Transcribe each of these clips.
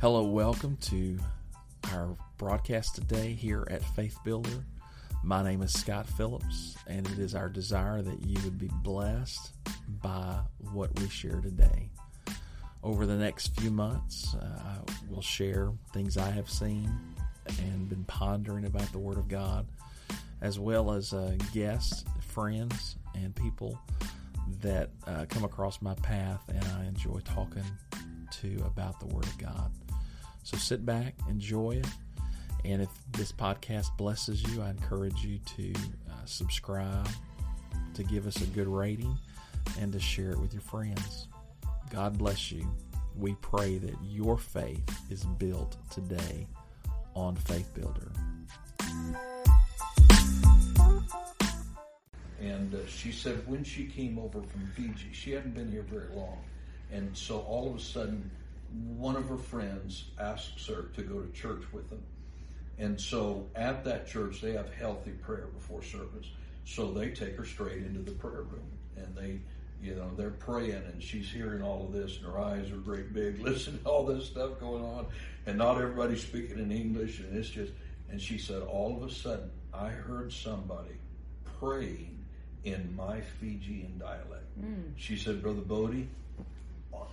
Hello, welcome to our broadcast today here at Faith Builder. My name is Scott Phillips, and it is our desire that you would be blessed by what we share today. Over the next few months, uh, will share things I have seen and been pondering about the Word of God, as well as uh, guests, friends, and people that uh, come across my path and I enjoy talking to about the Word of God. So sit back, enjoy it. And if this podcast blesses you, I encourage you to uh, subscribe, to give us a good rating, and to share it with your friends. God bless you. We pray that your faith is built today on Faith Builder. And uh, she said when she came over from Fiji, she hadn't been here very long. And so all of a sudden, one of her friends asks her to go to church with them. And so at that church, they have healthy prayer before service. So they take her straight into the prayer room and they, you know, they're praying and she's hearing all of this and her eyes are great big, listening to all this stuff going on. And not everybody's speaking in English and it's just, and she said, all of a sudden, I heard somebody praying in my Fijian dialect. Mm. She said, Brother Bodie,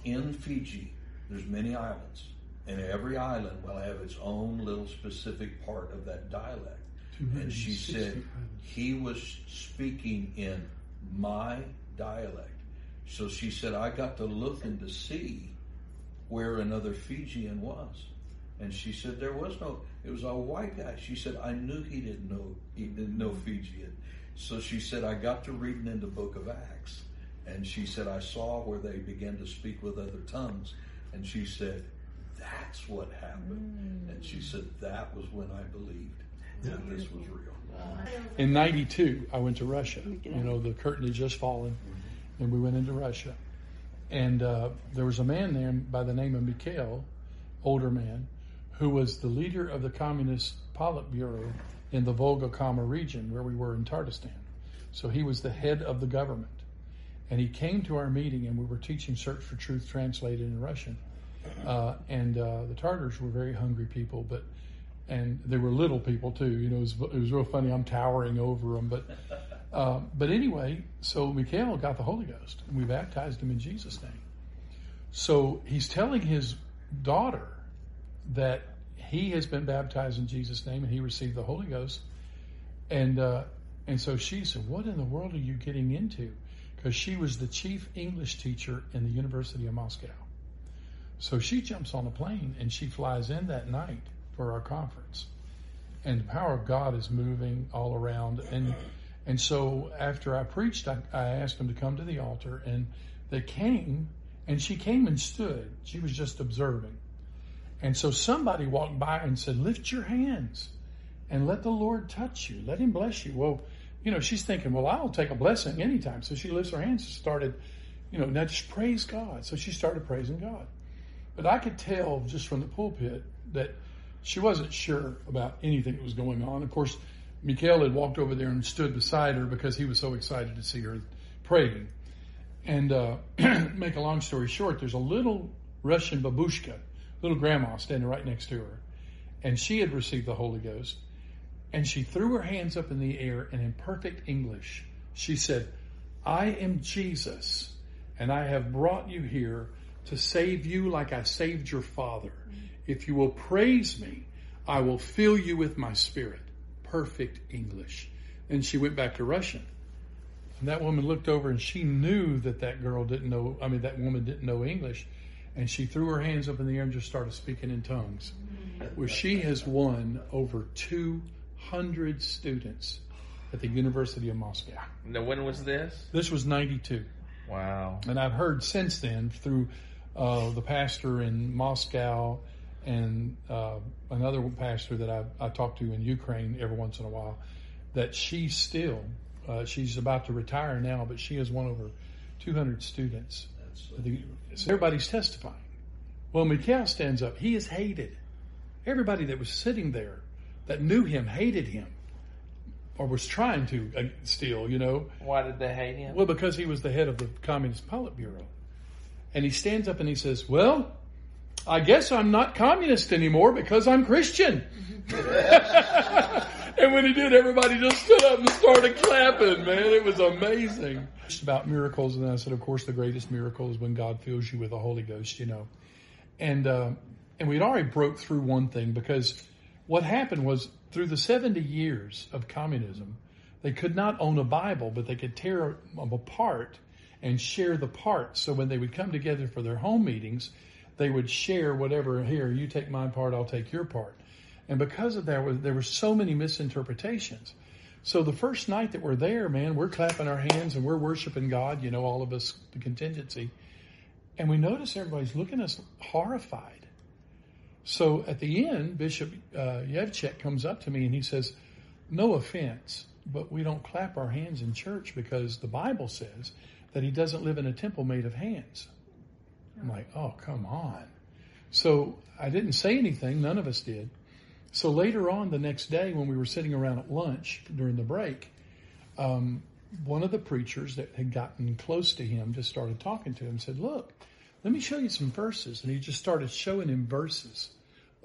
in Fiji, there's many islands, and every island will have its own little specific part of that dialect. And she said he was speaking in my dialect. So she said I got to look and to see where another Fijian was. And she said there was no it was a white guy. She said I knew he didn't know he didn't know Fijian. So she said I got to reading in the book of Acts and she said I saw where they began to speak with other tongues and she said, That's what happened. Mm. And she said, That was when I believed that this was real. In 92, I went to Russia. You know, the curtain had just fallen, and we went into Russia. And uh, there was a man there by the name of Mikhail, older man, who was the leader of the Communist Politburo in the Volga Kama region where we were in Tatarstan. So he was the head of the government. And he came to our meeting, and we were teaching Search for Truth translated in Russian. Uh, and uh, the Tartars were very hungry people, but and they were little people too. You know, it was, it was real funny. I'm towering over them, but uh, but anyway, so Mikhail got the Holy Ghost, and we baptized him in Jesus' name. So he's telling his daughter that he has been baptized in Jesus' name and he received the Holy Ghost, and uh, and so she said, "What in the world are you getting into?" Because she was the chief English teacher in the University of Moscow. So she jumps on a plane and she flies in that night for our conference. And the power of God is moving all around. And and so after I preached, I, I asked them to come to the altar, and they came, and she came and stood. She was just observing. And so somebody walked by and said, Lift your hands and let the Lord touch you. Let him bless you. Well, you know, she's thinking, well, I'll take a blessing anytime. So she lifts her hands and started, you know, now just praise God. So she started praising God. But I could tell just from the pulpit that she wasn't sure about anything that was going on. Of course, Mikhail had walked over there and stood beside her because he was so excited to see her praying. And uh, make a long story short, there's a little Russian babushka, little grandma standing right next to her. And she had received the Holy Ghost. And she threw her hands up in the air and in perfect English, she said, I am Jesus, and I have brought you here to save you like I saved your father. If you will praise me, I will fill you with my spirit. Perfect English. And she went back to Russian. And that woman looked over and she knew that that girl didn't know, I mean, that woman didn't know English. And she threw her hands up in the air and just started speaking in tongues. Mm-hmm. Well, she has won over two hundred students at the University of Moscow. Now, when was this? This was 92. Wow. And I've heard since then through uh, the pastor in Moscow and uh, another pastor that I, I talk to in Ukraine every once in a while that she still, uh, she's about to retire now, but she has won over 200 students. The, so everybody's testifying. Well, Mikhail stands up. He is hated. Everybody that was sitting there that knew him hated him or was trying to uh, steal, you know. Why did they hate him? Well, because he was the head of the Communist Politburo. And he stands up and he says, Well, I guess I'm not communist anymore because I'm Christian. and when he did, everybody just stood up and started clapping, man. It was amazing. Just about miracles. And I said, of course, the greatest miracle is when God fills you with the Holy Ghost, you know. And, uh, and we'd already broke through one thing because what happened was through the 70 years of communism, they could not own a Bible, but they could tear them apart and share the parts. So when they would come together for their home meetings, they would share whatever. Here, you take my part, I'll take your part. And because of that, there were so many misinterpretations. So the first night that we're there, man, we're clapping our hands and we're worshiping God. You know, all of us, the contingency, and we notice everybody's looking at us horrified. So at the end, Bishop uh, Yevchek comes up to me and he says, "No offense, but we don't clap our hands in church because the Bible says that He doesn't live in a temple made of hands." I'm like, "Oh, come on." So I didn't say anything. None of us did. So later on the next day, when we were sitting around at lunch during the break, um, one of the preachers that had gotten close to him just started talking to him and said, Look, let me show you some verses. And he just started showing him verses.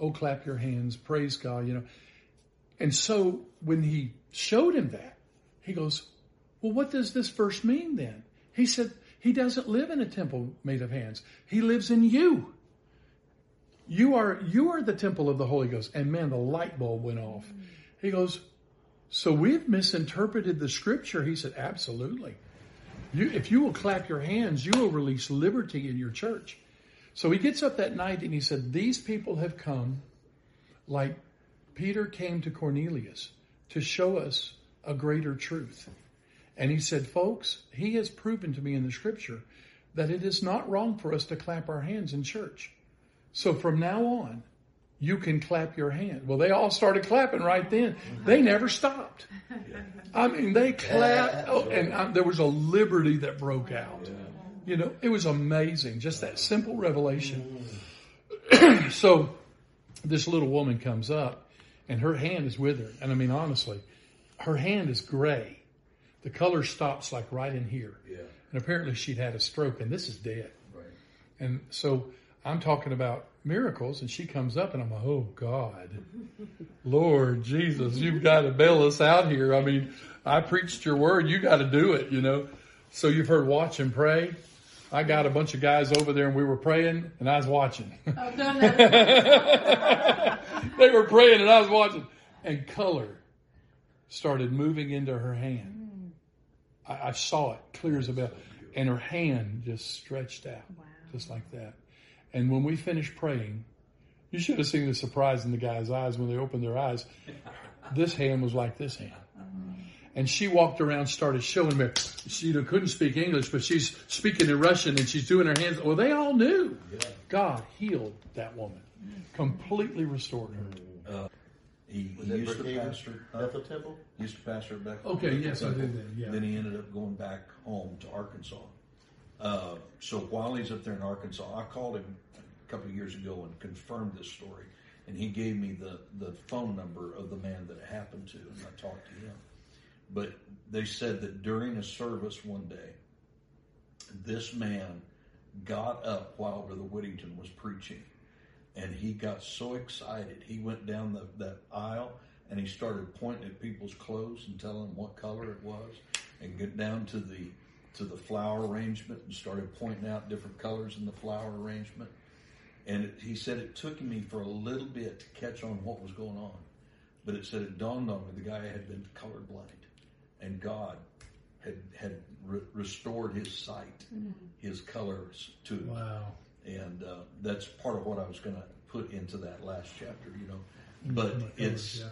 Oh, clap your hands, praise God, you know. And so when he showed him that, he goes, Well, what does this verse mean then? He said, He doesn't live in a temple made of hands, He lives in you. You are you are the temple of the Holy Ghost. And man, the light bulb went off. He goes, So we've misinterpreted the scripture. He said, Absolutely. You, if you will clap your hands, you will release liberty in your church. So he gets up that night and he said, These people have come like Peter came to Cornelius to show us a greater truth. And he said, Folks, he has proven to me in the scripture that it is not wrong for us to clap our hands in church. So from now on, you can clap your hand. Well, they all started clapping right then. They never stopped. I mean, they clapped, oh, and I, there was a liberty that broke out. You know, it was amazing. Just that simple revelation. Mm. so this little woman comes up, and her hand is withered. And I mean, honestly, her hand is gray. The color stops like right in here. Yeah. And apparently she'd had a stroke, and this is dead. Right. And so I'm talking about miracles, and she comes up, and I'm like, oh God, Lord Jesus, you've got to bail us out here. I mean, I preached your word, you got to do it, you know. So you've heard watch and pray. I got a bunch of guys over there, and we were praying, and I was watching. I've done that. they were praying, and I was watching, and color started moving into her hand. I, I saw it clear as a bell, and her hand just stretched out, Wow. just like that. And when we finished praying, you should have seen the surprise in the guy's eyes when they opened their eyes. This hand was like this hand. And she walked around, started showing me. She you know, couldn't speak English, but she's speaking in Russian and she's doing her hands. Well, they all knew. God healed that woman, completely restored her. He, Was he used to pastor. uh, Bethel Temple? used to pastor at Bethel. Okay, yes, I did that, yeah. Then he ended up going back home to Arkansas. Uh, so while he's up there in Arkansas, I called him a couple of years ago and confirmed this story, and he gave me the the phone number of the man that it happened to, and I talked to him. But they said that during a service one day, this man got up while Brother Whittington was preaching, and he got so excited. He went down the, that aisle and he started pointing at people's clothes and telling them what color it was, and get down to the to the flower arrangement and started pointing out different colors in the flower arrangement. And it, he said it took me for a little bit to catch on what was going on, but it said it dawned on me the guy had been colorblind, and God had had re- restored his sight, his colors to him Wow. and uh, that's part of what I was going to put into that last chapter, you know. But Mhm. it's Yeah.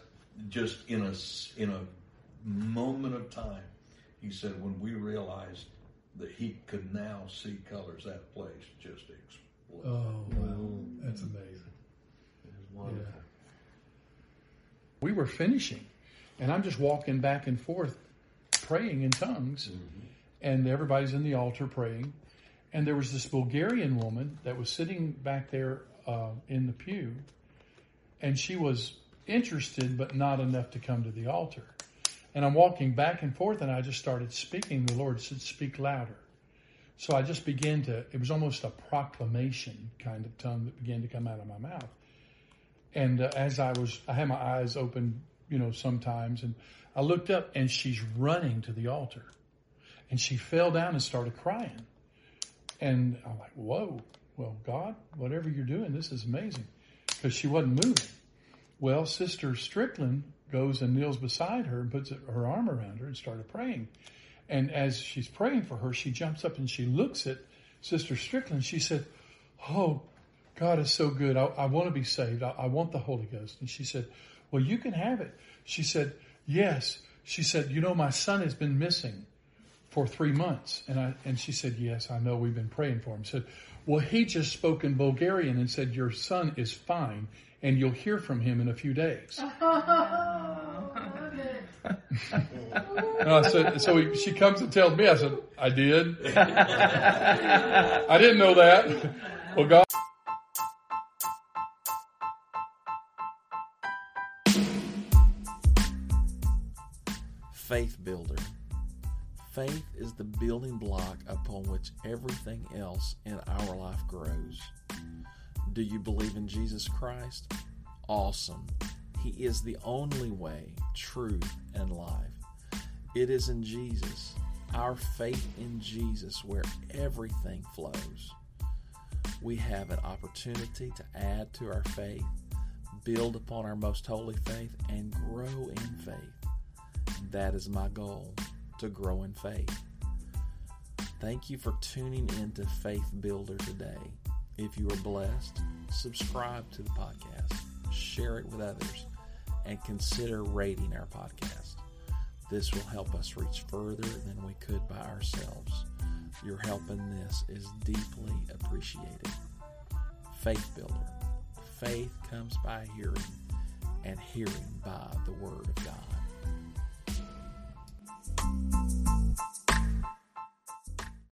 just in a s- in a moment of time, he said when we realized that he could now see colors, that place just exploded. Oh, wow. That's amazing. It was wonderful. Yeah. We were finishing, and I'm just walking back and forth praying in tongues, and everybody's in the altar praying. And there was this Bulgarian woman that was sitting back there uh, in the pew, and she was interested, but not enough to come to the altar. And I'm walking back and forth, and I just started speaking. The Lord said, Speak louder. So I just began to, it was almost a proclamation kind of tongue that began to come out of my mouth. And uh, as I was, I had my eyes open, you know, sometimes, and I looked up and she's running to the altar. And she fell down and started crying. And I'm like, whoa, well, God, whatever you're doing, this is amazing. Because she wasn't moving. Well, Sister Strickland goes and kneels beside her and puts her arm around her and started praying. And as she's praying for her, she jumps up and she looks at Sister Strickland. She said, Oh, God is so good. I, I want to be saved. I, I want the Holy Ghost. And she said, Well, you can have it. She said, Yes. She said, You know, my son has been missing for three months. And I and she said, Yes, I know we've been praying for him. Said, Well, he just spoke in Bulgarian and said, Your son is fine and you'll hear from him in a few days. uh, so so he, she comes and tells me, I said, I did. I didn't know that. Well, God. Faith builder. Faith is the building block upon which everything else in our life grows. Do you believe in Jesus Christ? Awesome. He is the only way, truth, and life. It is in Jesus, our faith in Jesus, where everything flows. We have an opportunity to add to our faith, build upon our most holy faith, and grow in faith. That is my goal to grow in faith. Thank you for tuning into Faith Builder today. If you are blessed, subscribe to the podcast, share it with others, and consider rating our podcast. This will help us reach further than we could by ourselves. Your help in this is deeply appreciated. Faith Builder. Faith comes by hearing, and hearing by the Word of God.